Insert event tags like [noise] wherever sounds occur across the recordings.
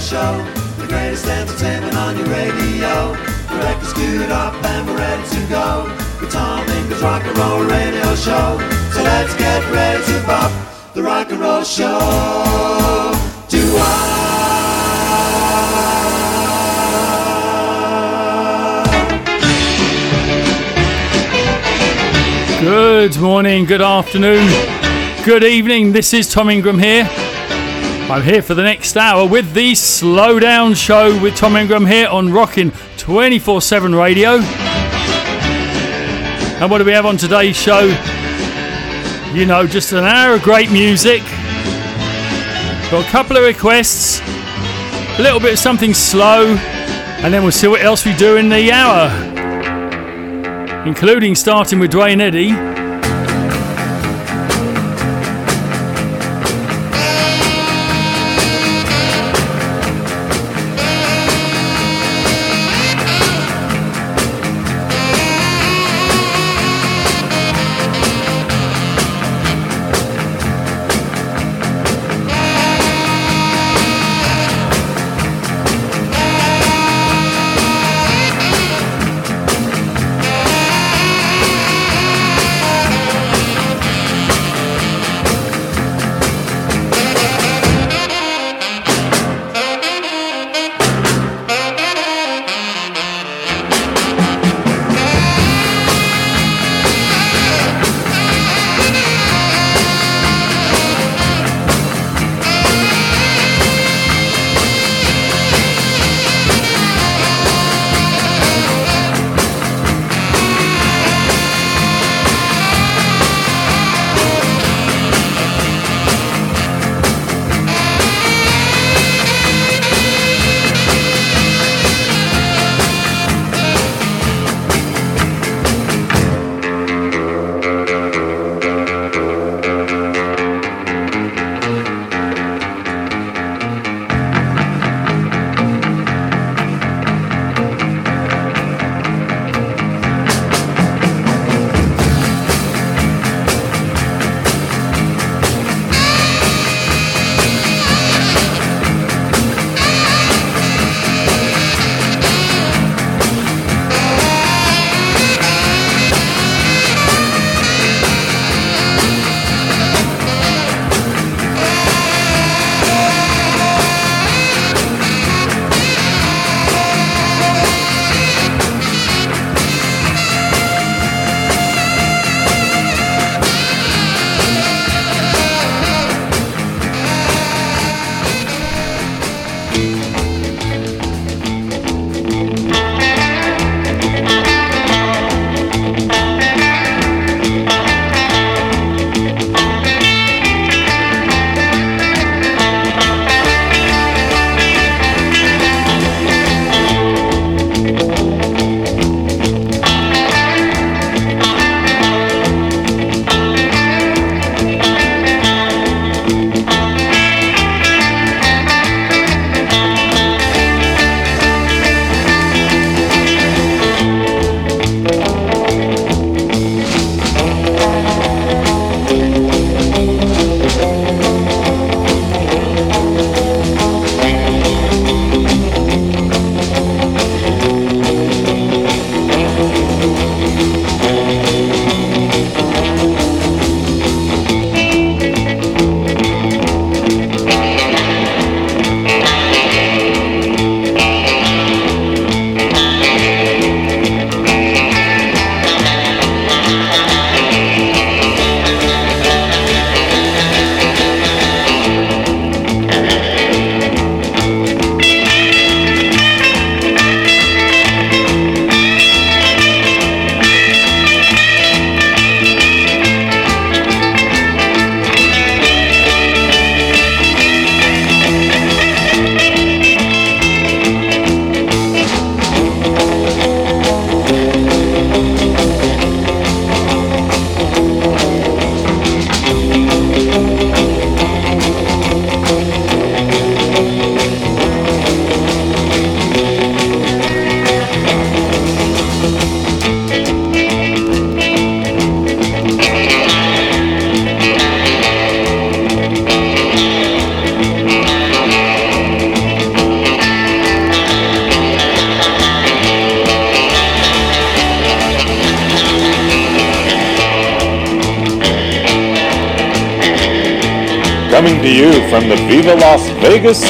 show. The greatest entertainment on your radio. The record's queued up and we're ready to go. With Tom Ingram's Rock and Roll Radio Show. So let's get ready to bop the Rock and Roll Show. Do I? Good morning, good afternoon, good evening. This is Tom Ingram here. I'm here for the next hour with the Slowdown Show with Tom Ingram here on Rockin' 24 7 Radio. And what do we have on today's show? You know, just an hour of great music. Got a couple of requests, a little bit of something slow, and then we'll see what else we do in the hour including starting with Duane Eddy.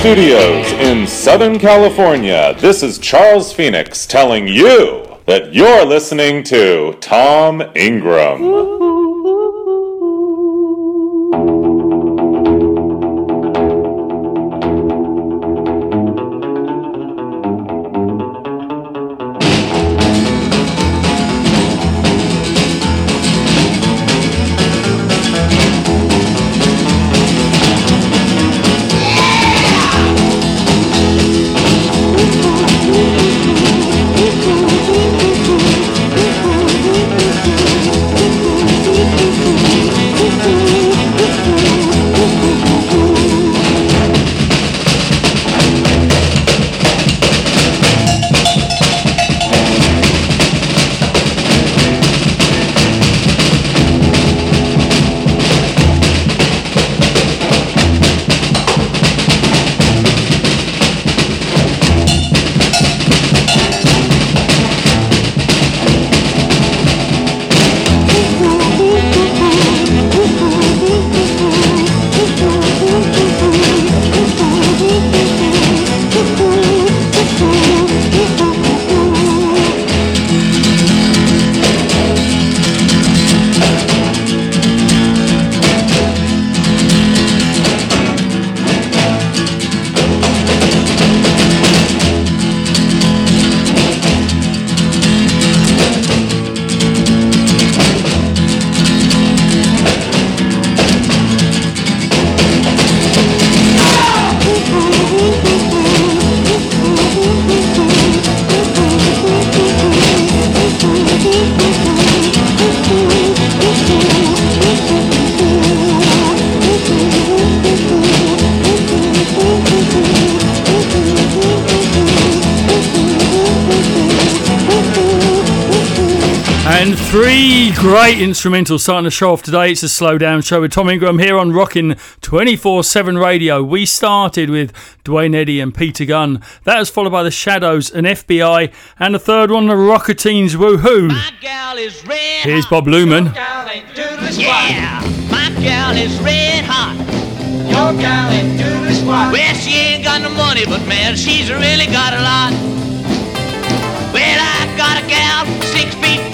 Studios in Southern California, this is Charles Phoenix telling you that you're listening to Tom Ingram. Great instrumental starting the show off today. It's a slow down show with Tom Ingram here on Rockin' 24 7 Radio. We started with Duane Eddy and Peter Gunn. That was followed by The Shadows and FBI. And the third one, the Rock-A-Teens Woohoo. Here's Bob Luman. Yeah, my gal is red hot. Your gal ain't doing squat. Well, she ain't got no money, but man, she's really got a lot. Well, I got a gal, six feet four, sleeps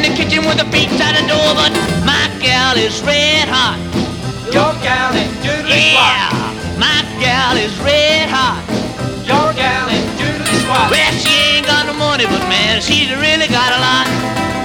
in the kitchen with the feet out the door, but my gal is red hot. Your gal is doodly Yeah, my gal is red hot. Your gal is doodly squat. Well, she ain't got no money, but man, she's really got a lot.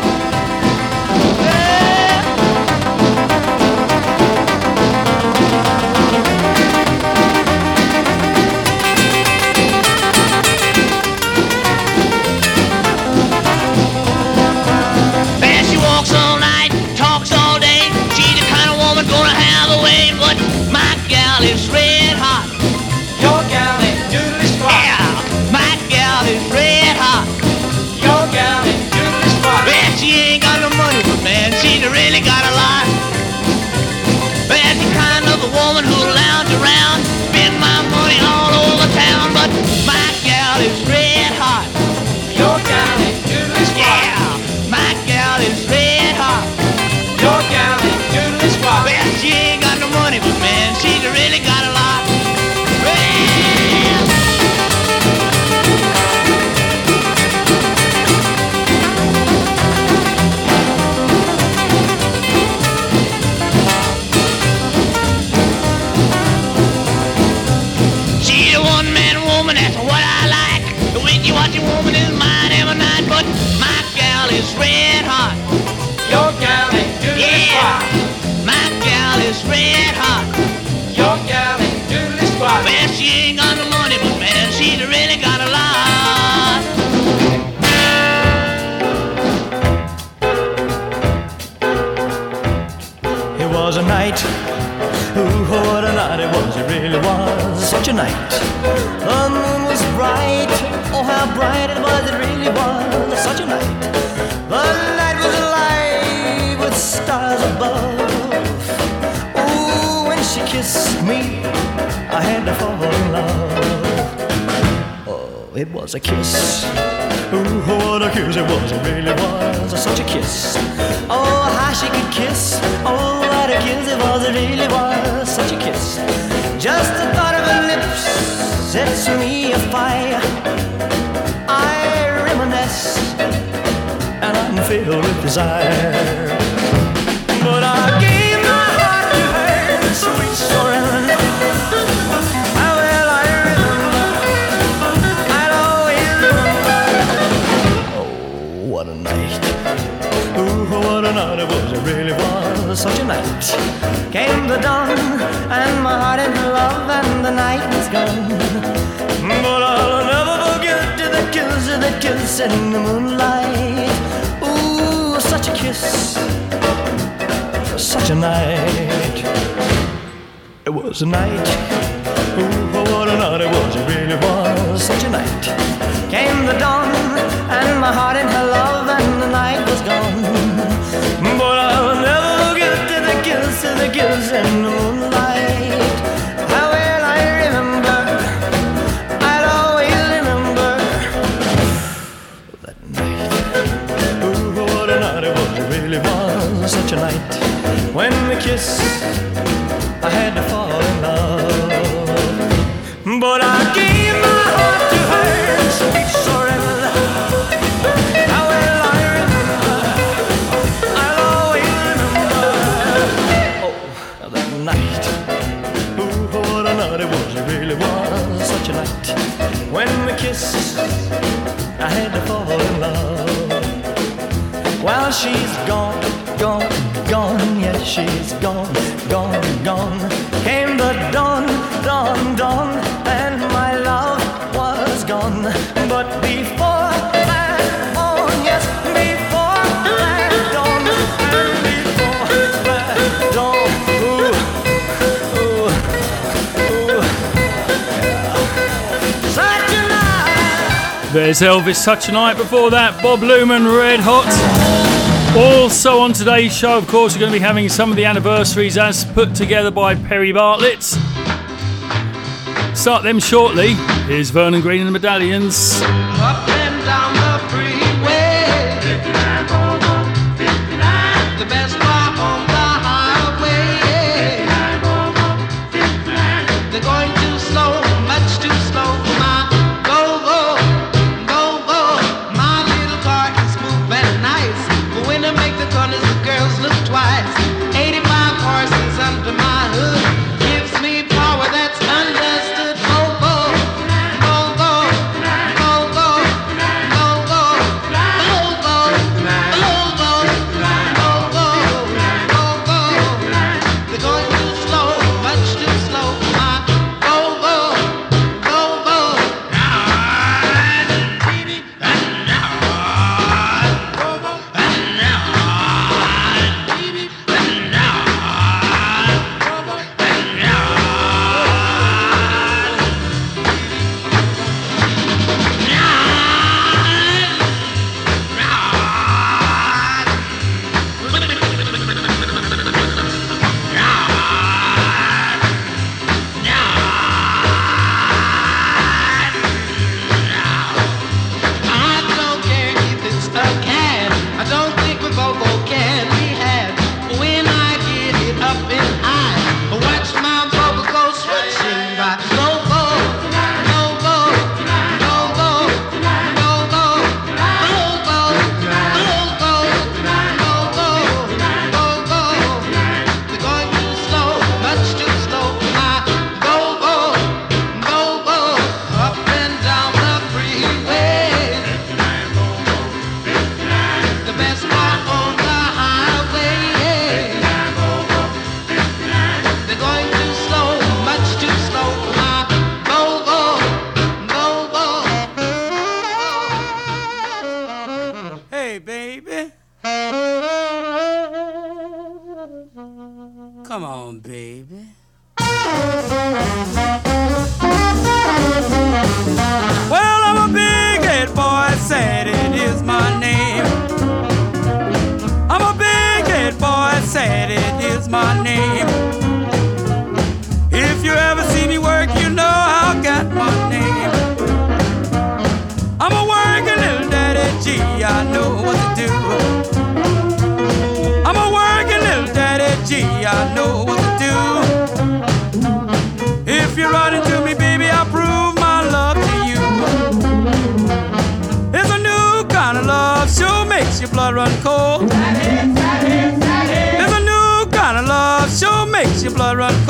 Night. Oh what a night it was, it really was such a night. The moon was bright, oh how bright it was, it really was such a night. The night was alive with stars above. Ooh, when she kissed me, I had to fall in love. It was a kiss. Ooh, what a kiss it was, it really was such a kiss. Oh, how she could kiss. Oh, what a kiss it was, it really was such a kiss. Just the thought of her lips sets me afire. I reminisce, and I'm filled with desire. Such a night. Came the dawn, and my heart in love, and the night was gone. But I'll never forget the kiss, the kiss in the moonlight. Ooh, such a kiss such a night. It was a night. Ooh, what a night it was. It really was such a night. Came the dawn, There's Elvis Such a Night. Before that, Bob Luman, Red Hot. Also on today's show, of course, we're going to be having some of the anniversaries as put together by Perry Bartlett. Start them shortly. Here's Vernon Green and the Medallions. Up blood run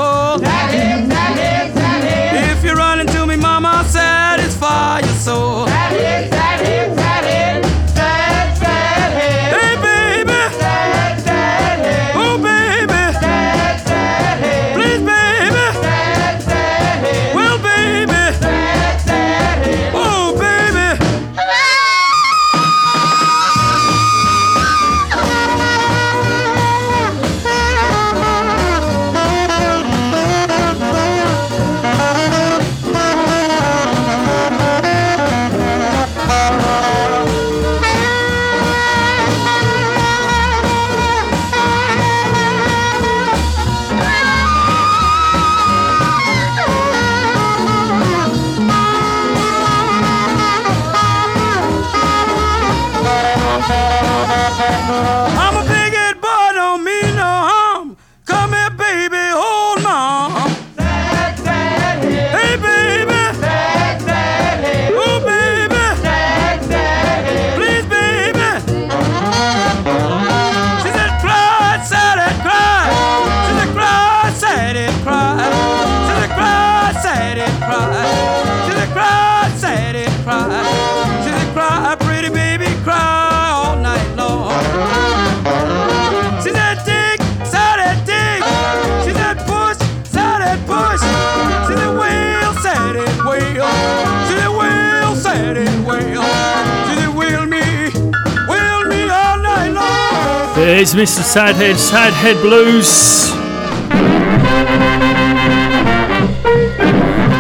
This is Sad Head, Sad Head Blues.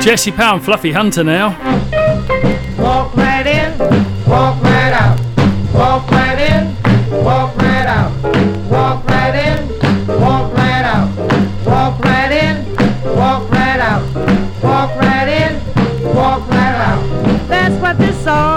Jesse Powell and Fluffy Hunter now. Walk right in, walk right out. Walk right in, walk right out. Walk right in, walk right out. Walk right in, walk right out. Walk right in, walk right out. That's what this song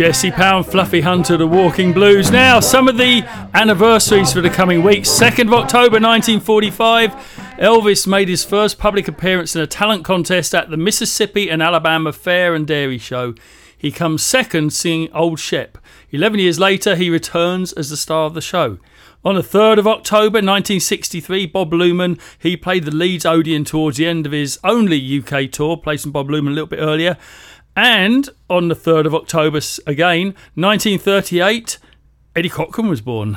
Jesse Powell, Fluffy Hunter, The Walking Blues. Now, some of the anniversaries for the coming week. 2nd of October 1945, Elvis made his first public appearance in a talent contest at the Mississippi and Alabama Fair and Dairy Show. He comes second singing Old Shep. 11 years later, he returns as the star of the show. On the 3rd of October 1963, Bob Luman, he played the Leeds Odeon towards the end of his only UK tour, placing Bob Luman a little bit earlier. And on the 3rd of October, again, 1938, Eddie Cochran was born.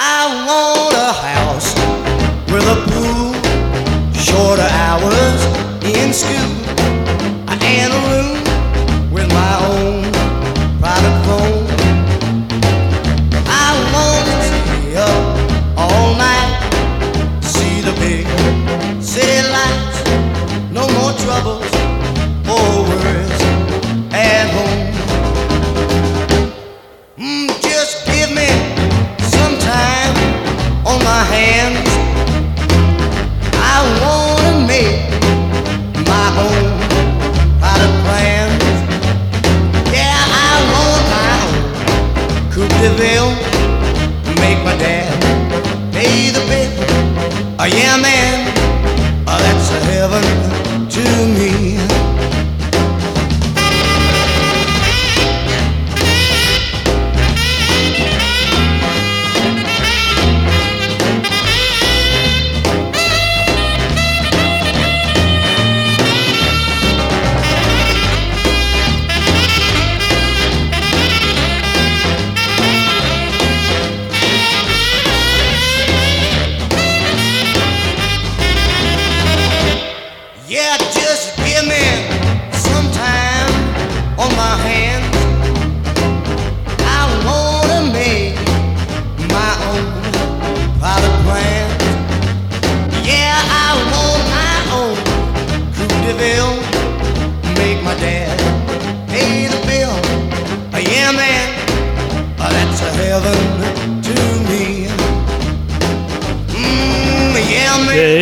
I want a house with a pool, shorter hours in school, and a room with my own private phone. Own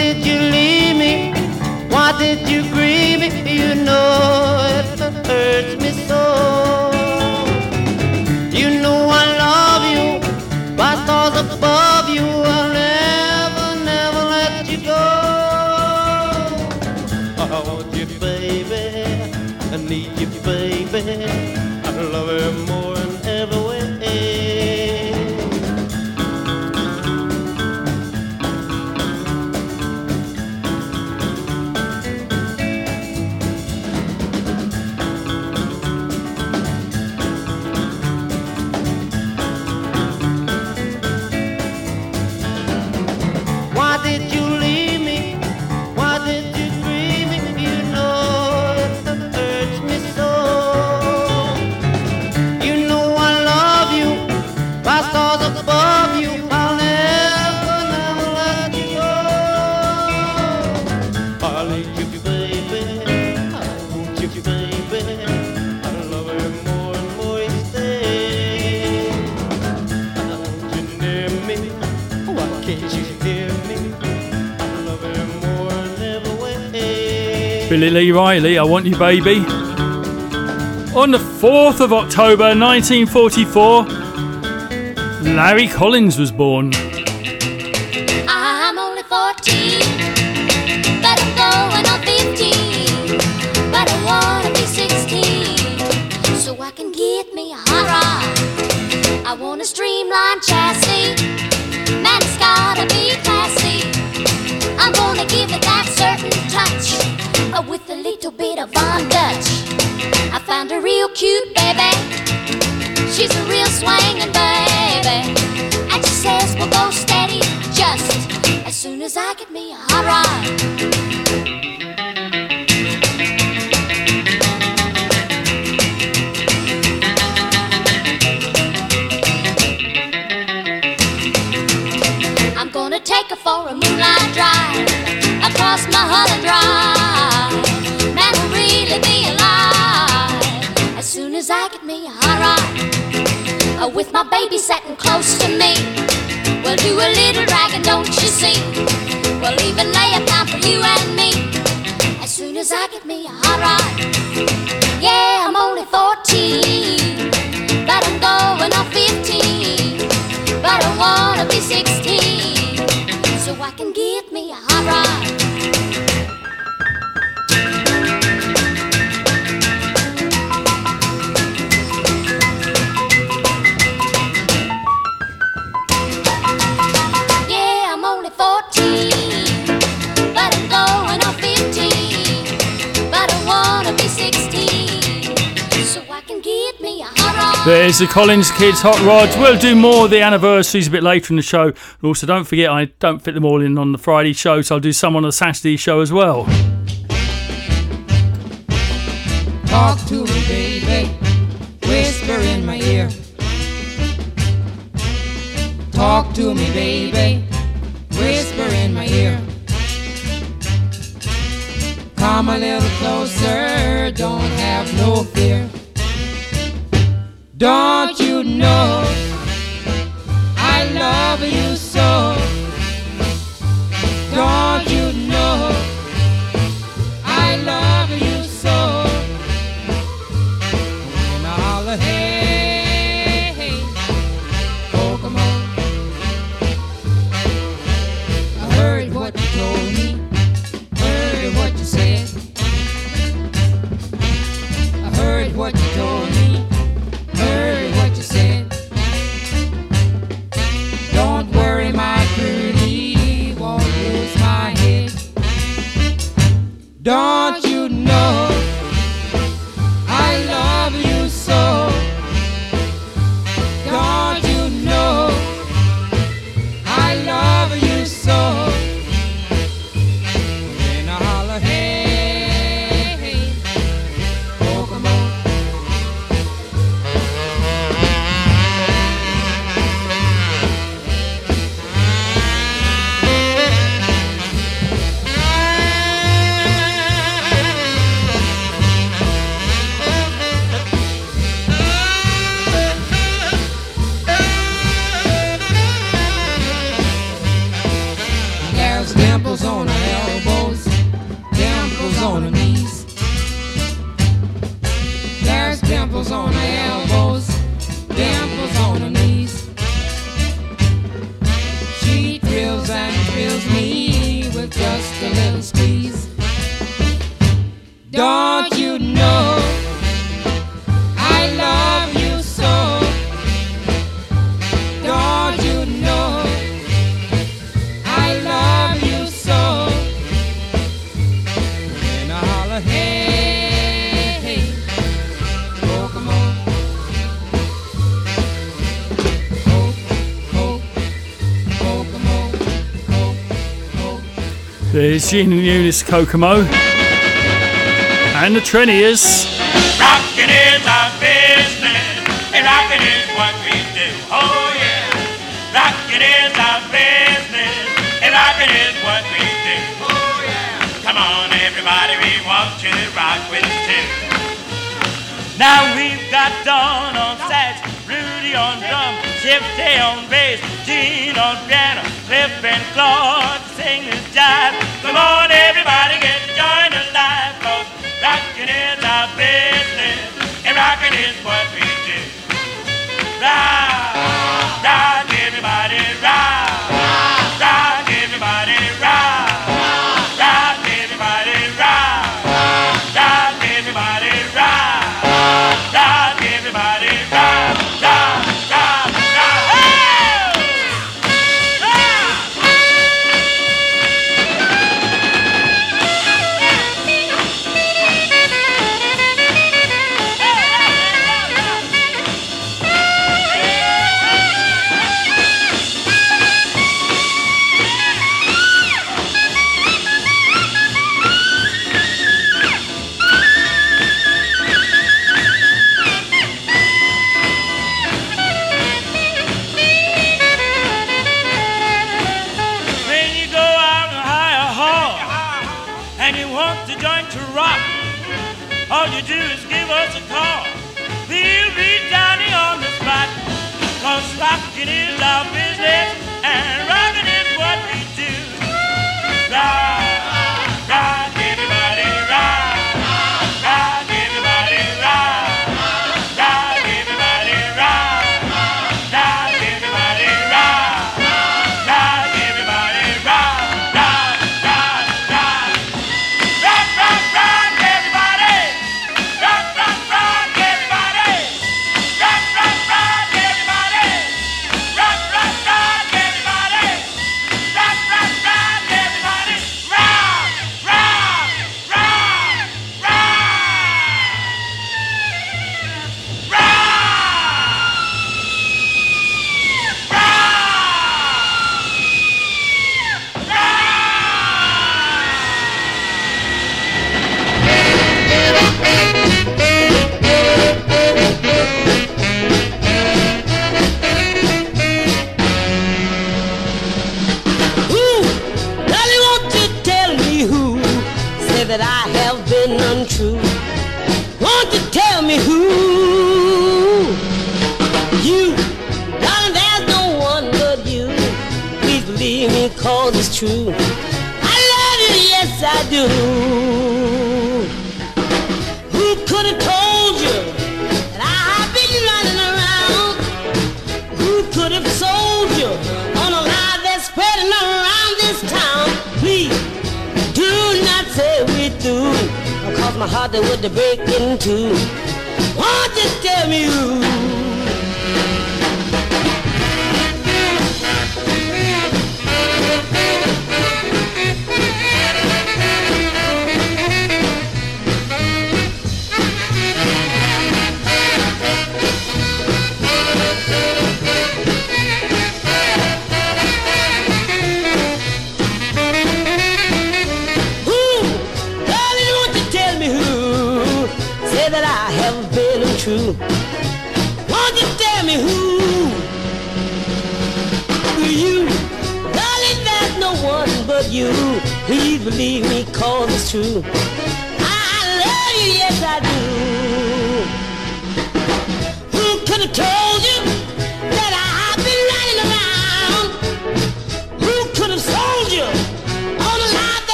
Why did you leave me? Why did you grieve me? You know it hurts me so. You know I love you, by stars above you. I'll never, never let you go. I want you, baby. I need you, baby. Lee Riley, I Want You Baby. On the 4th of October 1944, Larry Collins was born. Cute baby, she's a real swinging baby. Baby sitting close to me, we'll do a little dragging, don't you see? We'll even lay a pound for you and me as soon as I get me a hot ride. Yeah, I'm only 14, but I'm going on 15. But I wanna be 16. There's the Collins Kids Hot Rods. We'll do more of the anniversaries a bit later in the show. Also, don't forget, I don't fit them all in on the Friday show, so I'll do some on the Saturday show as well. Talk to me, baby. Whisper in my ear. Talk to me, baby. Whisper in my ear. Come a little closer. Don't have no fear. Don't you know I love you so? Gene and Eunice Kokomo. And the Treniers. Rockin' is our business, and rockin' is what we do. Oh yeah, rockin' is our business, and rockin' is what we do. Oh yeah, come on everybody, we want to rock with us too. Now we've got Dawn on sax, Rudy on drum, Shifty on bass, Gene on piano, Cliff and Claude sing this jive. Come on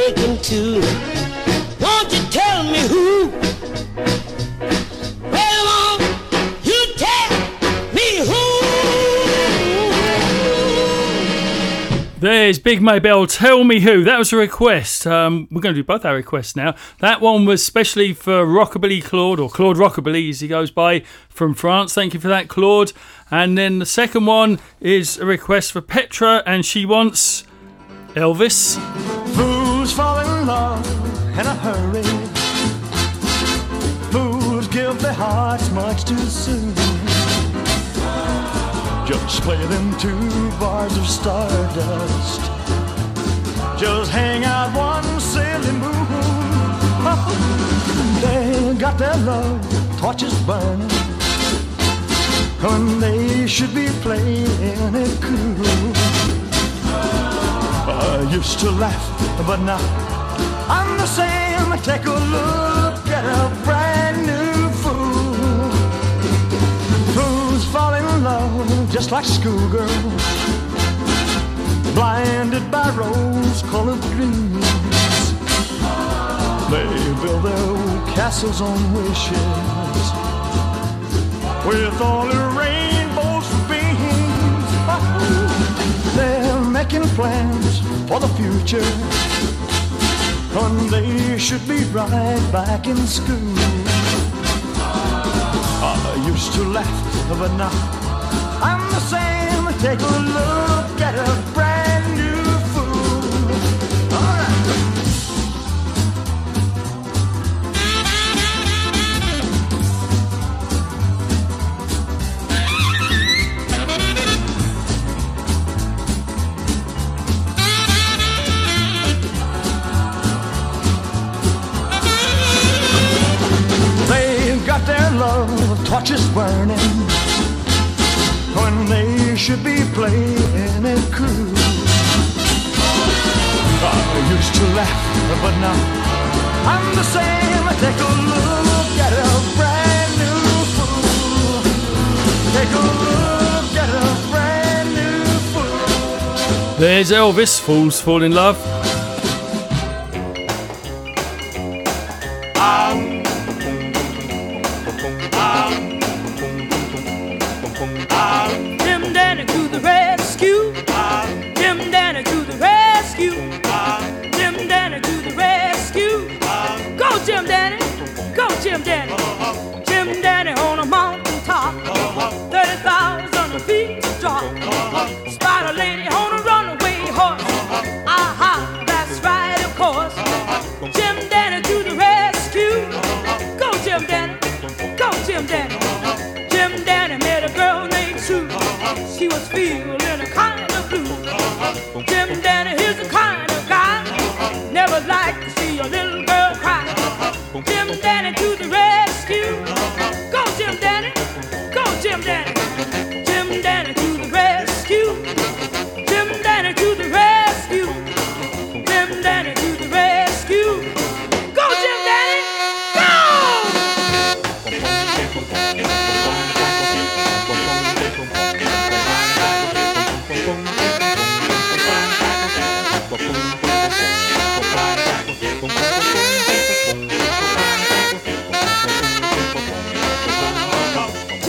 would break. Won't you tell me who? Well, won't you tell me who? There's Big Maybelle. Tell me who. That was a request. Um, we're going to do both our requests now. That one was specially for Rockabilly Claude, or Claude Rockabilly as he goes by, from France. Thank you for that, Claude. And then the second one is a request for Petra, and she wants Elvis. Fools fall in love in a hurry. Fools give their hearts much too soon. Just play them two bars of stardust. Just hang out one silly moon. [laughs] They got their love torches burning when they should be playing it cool. I used to laugh, but now I'm the same. Take a look at a brand new fool. who's fall in love just like schoolgirls, blinded by rose-colored dreams. They build their castles on wishes with all the rainbows beams. They're making plans for the future when they should be right back in school. I used to laugh, but now I'm the same. Take a look at a brand torches burning when they should be playing it cool. I used to laugh, but now I'm the same. Take a look at a brand new fool. Take a look at a brand new fool. There's Elvis. Fools fall in love.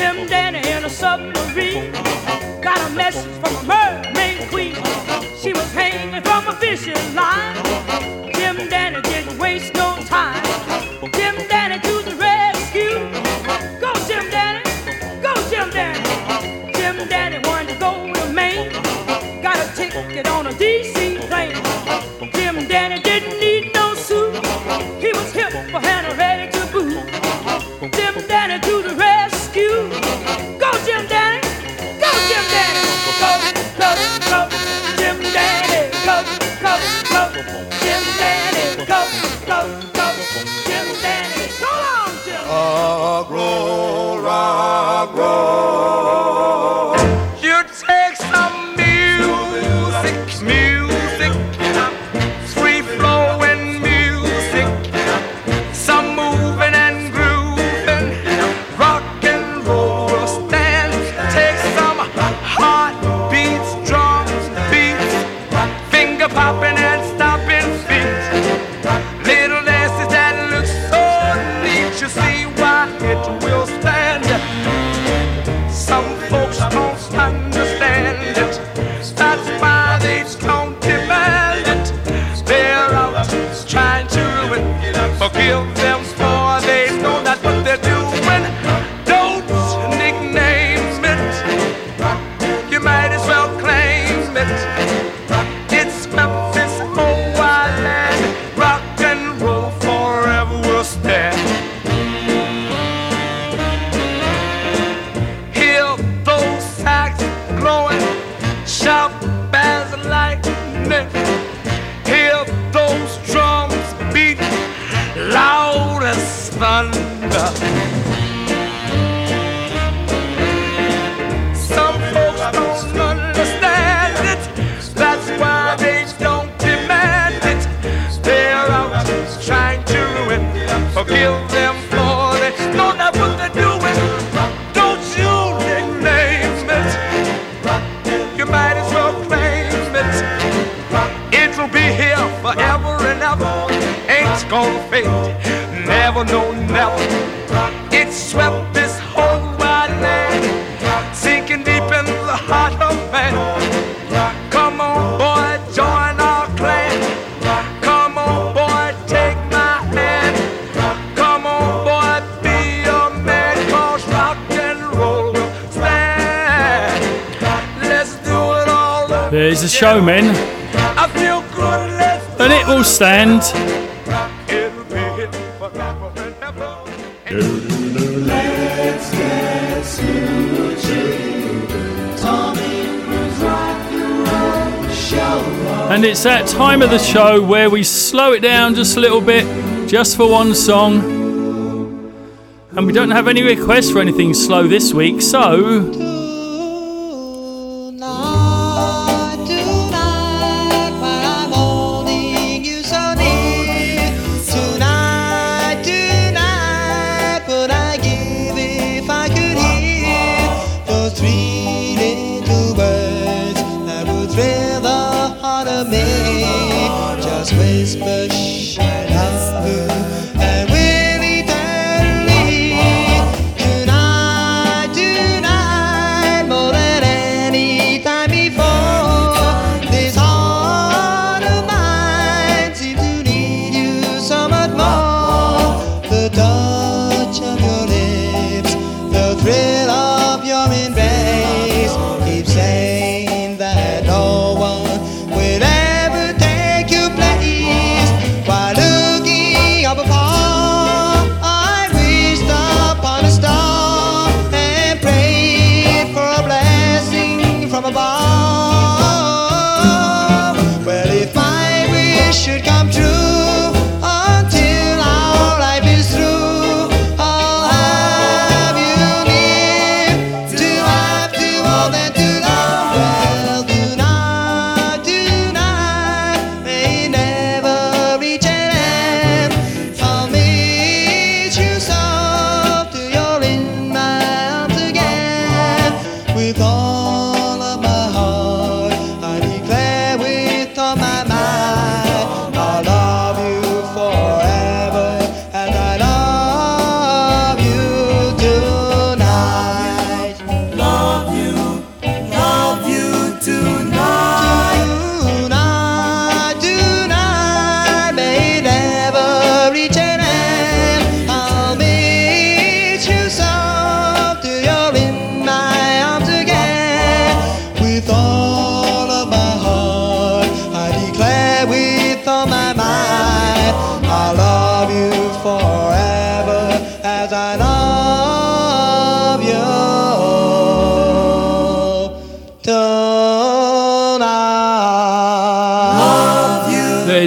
Tim Danny in a submarine got a message from a mermaid queen. She was hanging from a fishing line. Thunder. Some folks don't understand it. That's why they don't demand it. They're out trying to ruin. Forgive them for they know not what they're doing. Don't you nickname it. You might as well claim it. It will be here forever and ever. Ain't gonna fade. Never, no, never. It swept this whole wide land, sinking deep in the heart of man. Come on, boy, join our clan. Come on, boy, take my hand. Come on, boy, be a man, cause rock and roll will stand. Let's do it all. There's a showman, I feel good, and it will stand. And it's that time of the show where we slow it down just a little bit, just for one song. And we don't have any requests for anything slow this week, so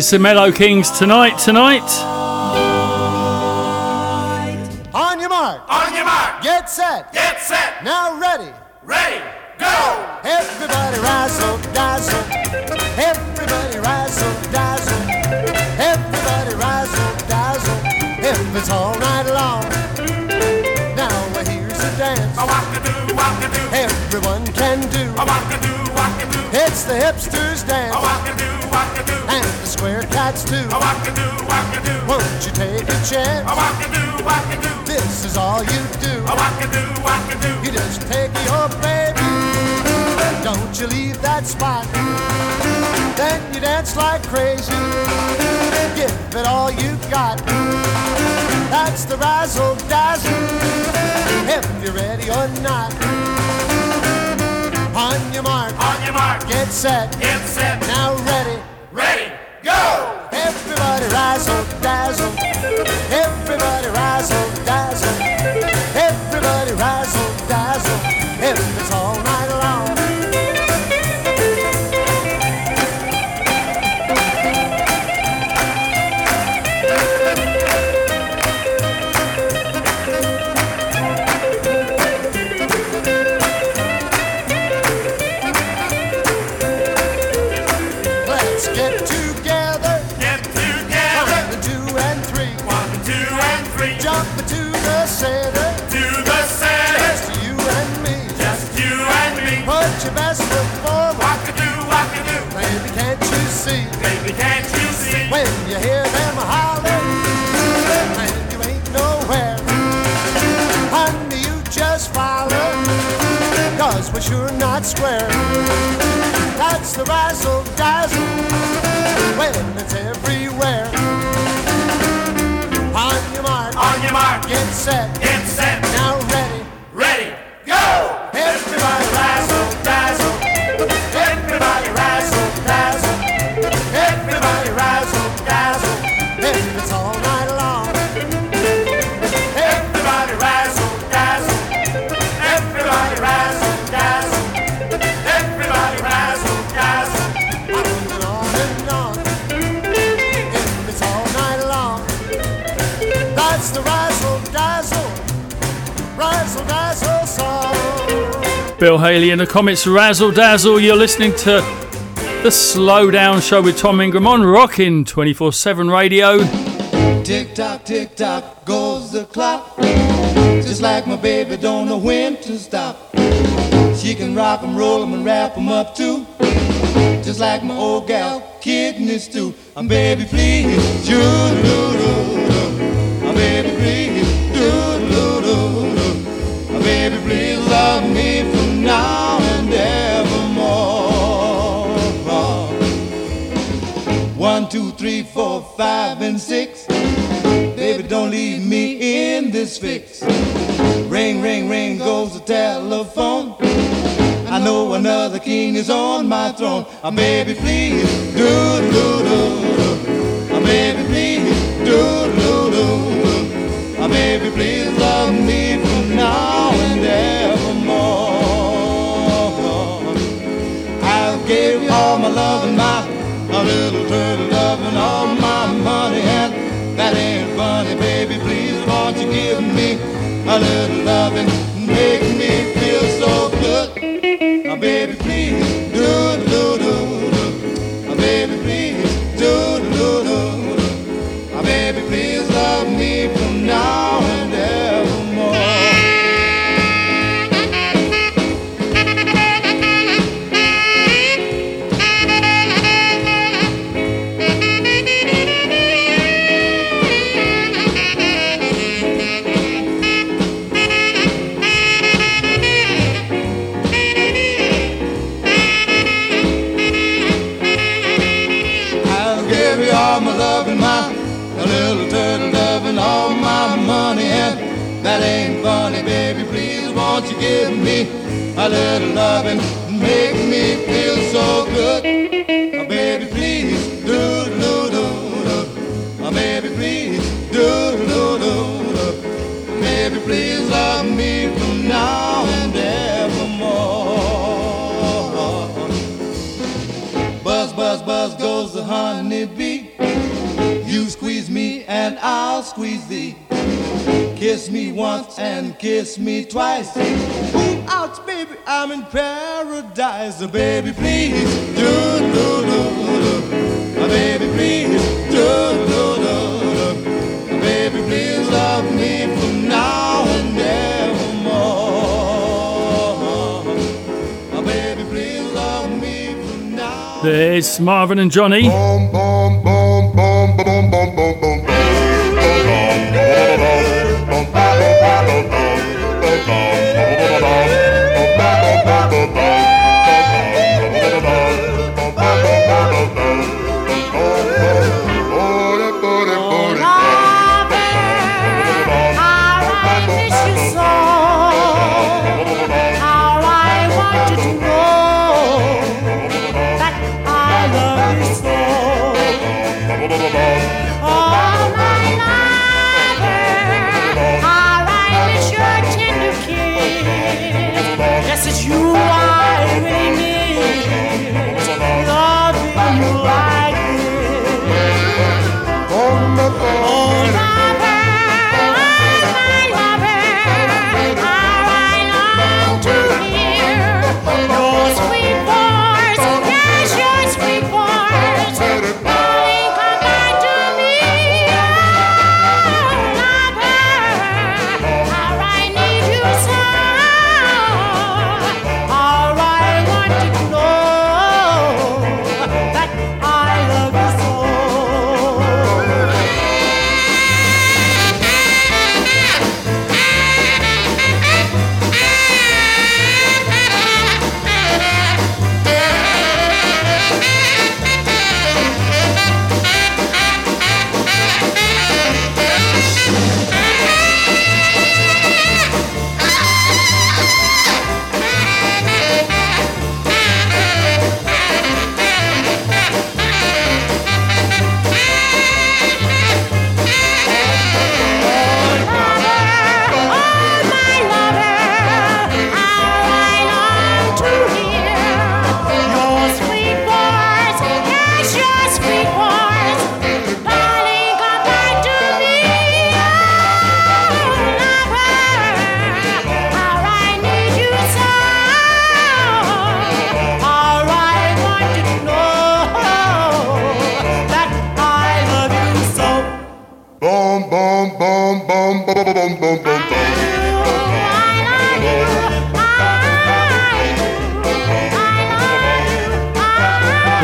There's the Mello-Kings tonight, tonight. On your mark. On your mark. Get set. Get set. Now ready. Ready. Go. Everybody rise razzle dazzle. Everybody rise razzle dazzle. Everybody rise razzle dazzle. If it's all night long. Now here's a dance. A walk a do, walk a do. Everyone can do. It's the hipsters dance. A walk a do, walk a do. And the square cats too. A walk a do, walk a do. Won't you take a chance? A walk a do, walk a do. This is all you do. A walk a do, walk a do. You just take your baby. Don't you leave that spot. Then you dance like crazy. Give it all you got. That's the razzle dazzle. If you're ready or not. On your mark. On your mark. Get set. Get set. Now ready. Ready. Go. Everybody razzle dazzle. Everybody razzle dazzle. Square. That's the razzle dazzle. When it's everywhere. On your mark. On your mark. Get set. Get set. Bill Haley and the Comets Razzle Dazzle. You're listening to the Slow Down Show with Tom Ingram on Rockin' 24 7 radio. Tick tock, tick tock, goes the clock. Just like my baby, don't know when to stop. She can rock 'em, roll 'em, and wrap 'em up too. Just like my old gal, kidney stew. I'm baby, please, doo doo doo. I'm baby, please, doo doo doo. My baby, please love me two, three, four, five, and six. Baby, don't leave me in this fix. Ring, ring, ring goes the telephone. I know another king is on my throne. Ah, baby, please, do do do. Ah, baby, please, do do do. Ah, baby, please love me from now and evermore. I gave all my love and my a little turtle love and all my money and that ain't funny, baby. Please, won't you give me a little love Marvin and Johnny. Yes,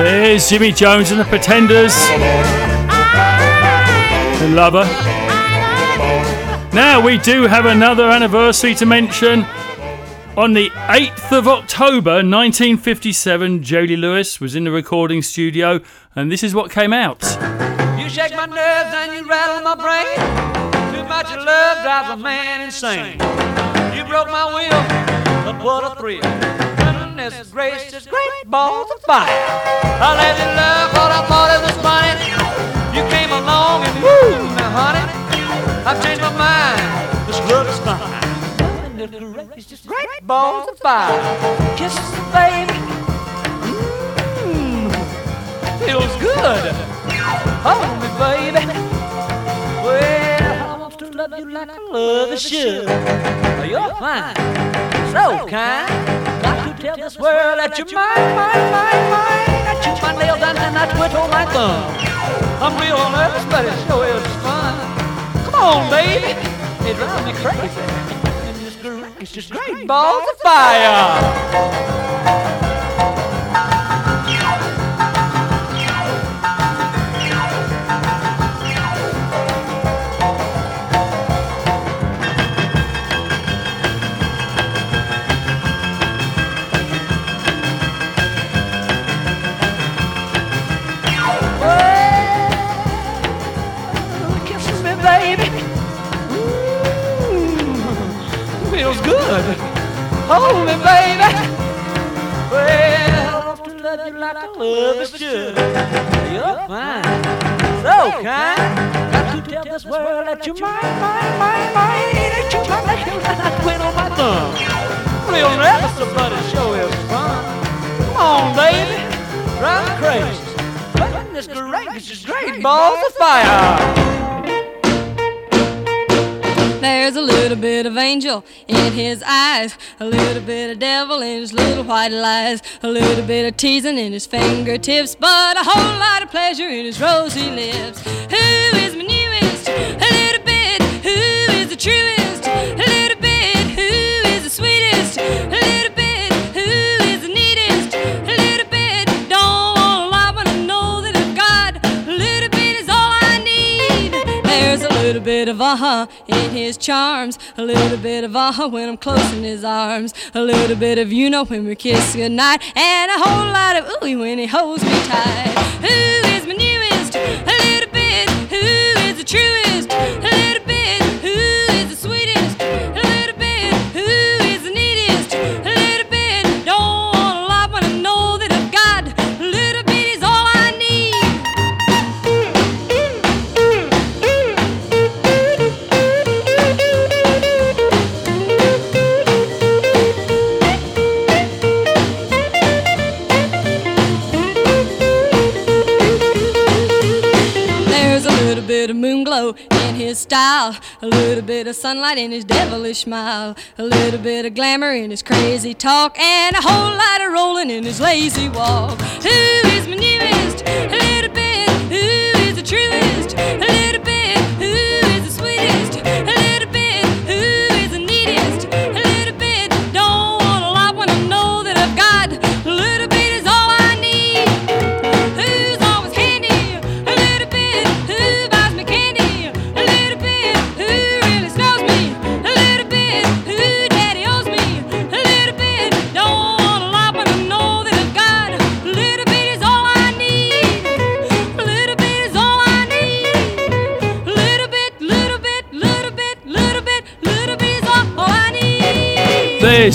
There's Jimmy Jones and the Pretenders. The Lover. Now we do have another anniversary to mention. On the 8th of October 1957, Jody Lewis was in the recording studio, and this is what came out. You shake my nerves and you rattle my brain. Too much love drives a man insane. You broke my will, but what a thrill. Goodness gracious, great balls of fire. I let you love what I thought it was funny. You came along and woo, now honey, I've changed my mind. This love is fine. Goodness gracious, great balls of fire. Kisses, baby. Mmm, feels good. Hold me, baby. Love you like I love a should. You're fine, so kind. Got to tell this world that you're mine, mine, mine, mine. I chew my nails and I twiddle my thumb. I'm real nervous, but it sure is fun. Come on, baby. It drives me crazy. It's just great balls of fire. Hold me, baby. Well, to love you like I love a should. You're fine, so kind. Got to tell this world that you're mine, mine, mine, mine. That you're my nails and I twin on my thumb. Real nervous, but it sure is fun. Come on, baby. Drive crazy. goodness gracious, great balls of fire! There's a little bit of angel in his eyes, a little bit of devil in his little white lies, a little bit of teasing in his fingertips, but a whole lot of pleasure in his rosy lips. Who is my newest? A little bit. Who is the truest? Of uh-huh in his charms, a little bit of uh-huh when I'm close in his arms, a little bit of you know when we kiss goodnight, and a whole lot of ooey when he holds me tight. Who is my newest? A little bit. Who is the truest? Bit of moon glow in his style, a little bit of sunlight in his devilish smile, a little bit of glamour in his crazy talk, and a whole lot of rolling in his lazy walk. Who is my newest? A little bit. Who is the truest? A little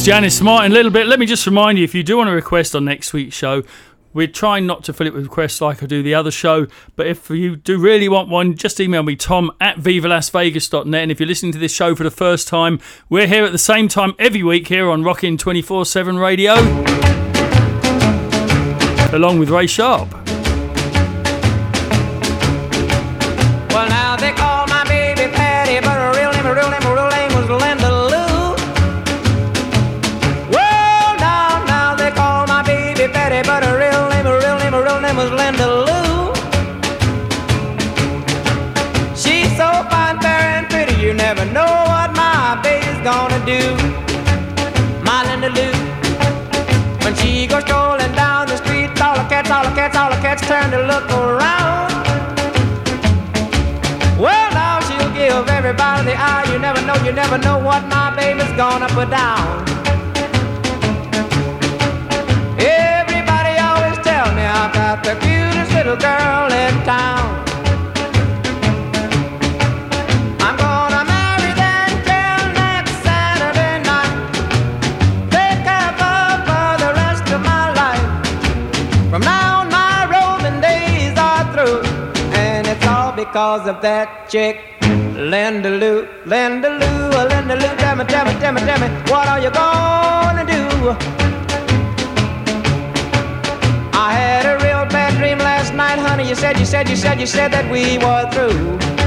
Janice Martin. A little bit. Let me just remind you if you do want to request on next week's show, we're trying not to fill it with requests like I do the other show. But if you do really want one, just email me, tom at vivalasvegas.net. And if you're listening to this show for the first time, we're here at the same time every week here on Rockin' 24 7 Radio, along with Ray Sharp. Do. My Linda Lou. When she goes strolling down the street, all the cats, all the cats, all the cats turn to look around. Well, now she'll give everybody the eye. You never know, you never know what my baby's gonna put down. Because of that chick, Linda Lou, Linda Lou, uh, Linda Lou. Tell me, tell me, tell me, tell me, what are you gonna do? I had a real bad dream last night, honey. You said, you said, you said, you said that we were through.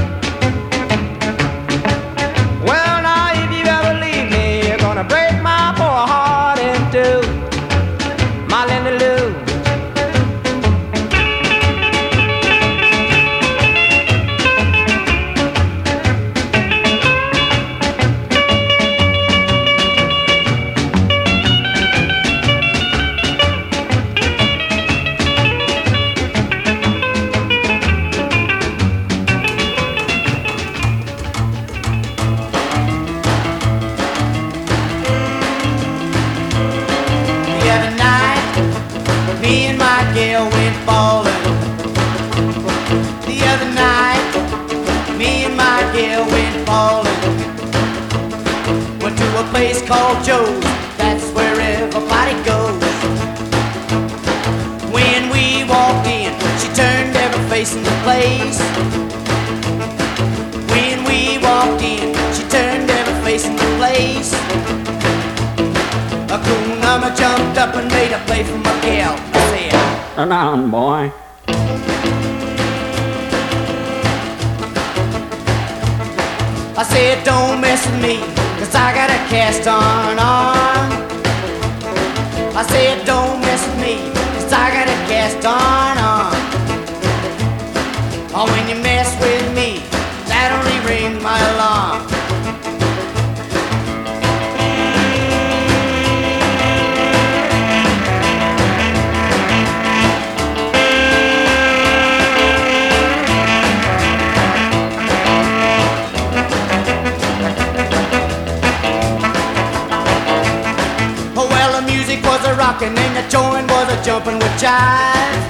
Music was a rockin' and the joint was a jumpin' with jive.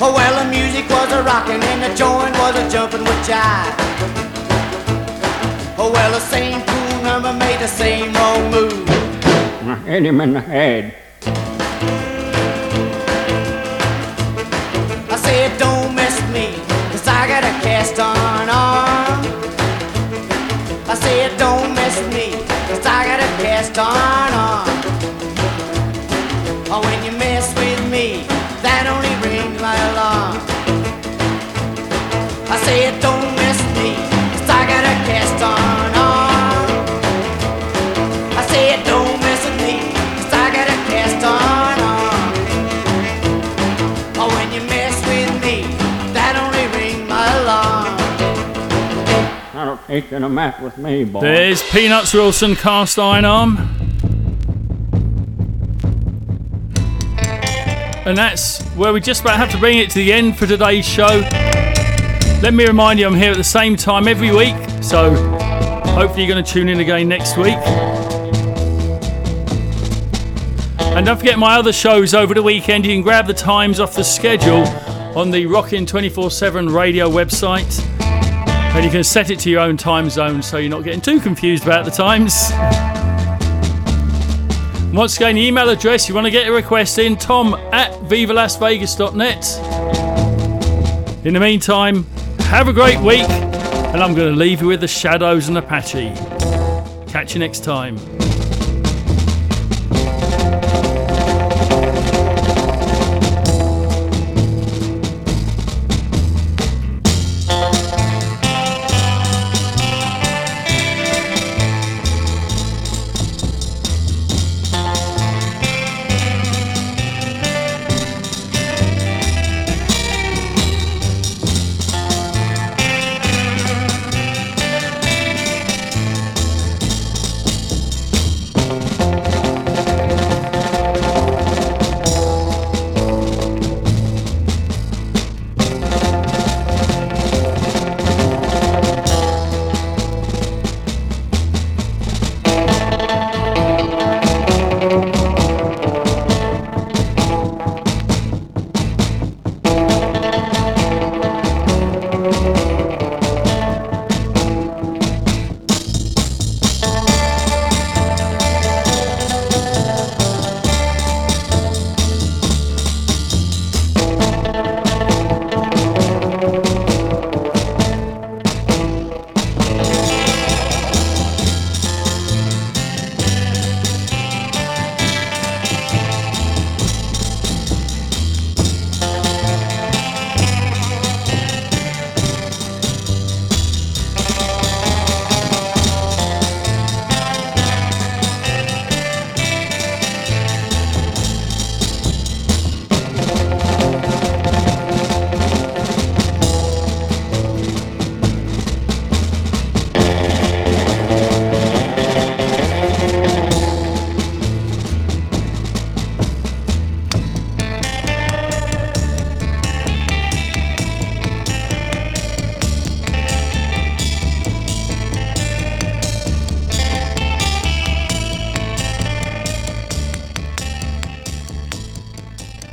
Oh, well, the music was a rockin' and the joint was a jumpin' with jive. Oh, well, the same cool number made the same wrong move. I Hit him in the head. I said, don't mess with me, cause I got a cast on arm. I said, don't mess with me, cause I got a cast on arm. Oh, when you mess with me, that only rings my alarm. I said, don't mess with me, cause I got a cast on arm. I said, don't mess with me, cause I got a cast on arm. Oh, when you mess with me, that only rings my alarm. I don't think you're gonna with me, boy. There's Peanuts Wilson cast iron arm. And that's where we just about have to bring it to the end for today's show. Let me remind you, I'm here at the same time every week, so hopefully you're going to tune in again next week. And don't forget my other shows over the weekend. You can grab the times off the schedule on the Rockin' 24 7 radio website. And you can set it to your own time zone so you're not getting too confused about the times. Once again, the email address you want to get a request in tom at vivalasvegas.net. In the meantime, have a great week, and I'm going to leave you with the Shadows and Apache. Catch you next time.